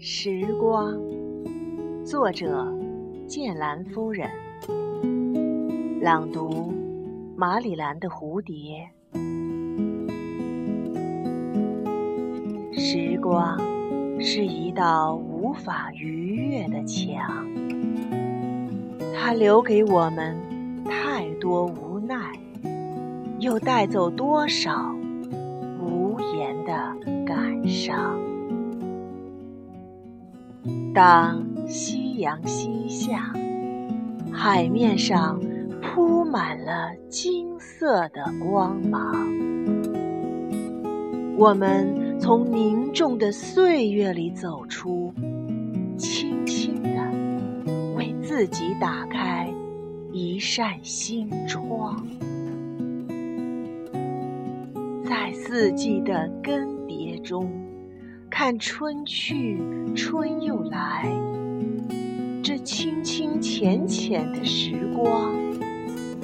时光，作者：剑兰夫人。朗读：马里兰的蝴蝶。时光是一道无法逾越的墙，它留给我们太多无奈，又带走多少无言的感伤。当夕阳西下，海面上铺满了金色的光芒，我们从凝重的岁月里走出，轻轻地为自己打开一扇新窗，在四季的更迭中。看春去，春又来。这清清浅浅的时光，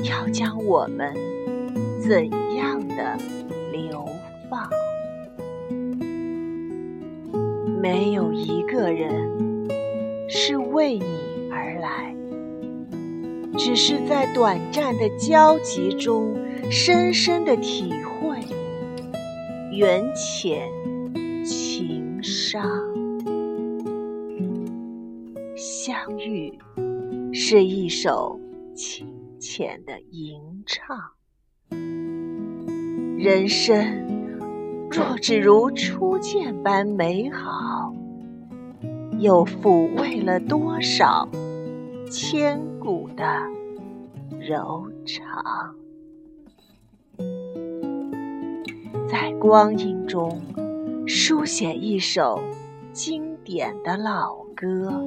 要将我们怎样的流放？没有一个人是为你而来，只是在短暂的交集中，深深的体会缘浅。伤，相遇是一首清浅的吟唱。人生若只如初见般美好，又抚慰了多少千古的柔肠？在光阴中。书写一首经典的老歌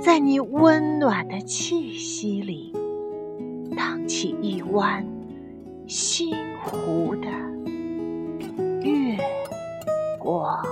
在你温暖的气息里荡起一弯星湖的月光。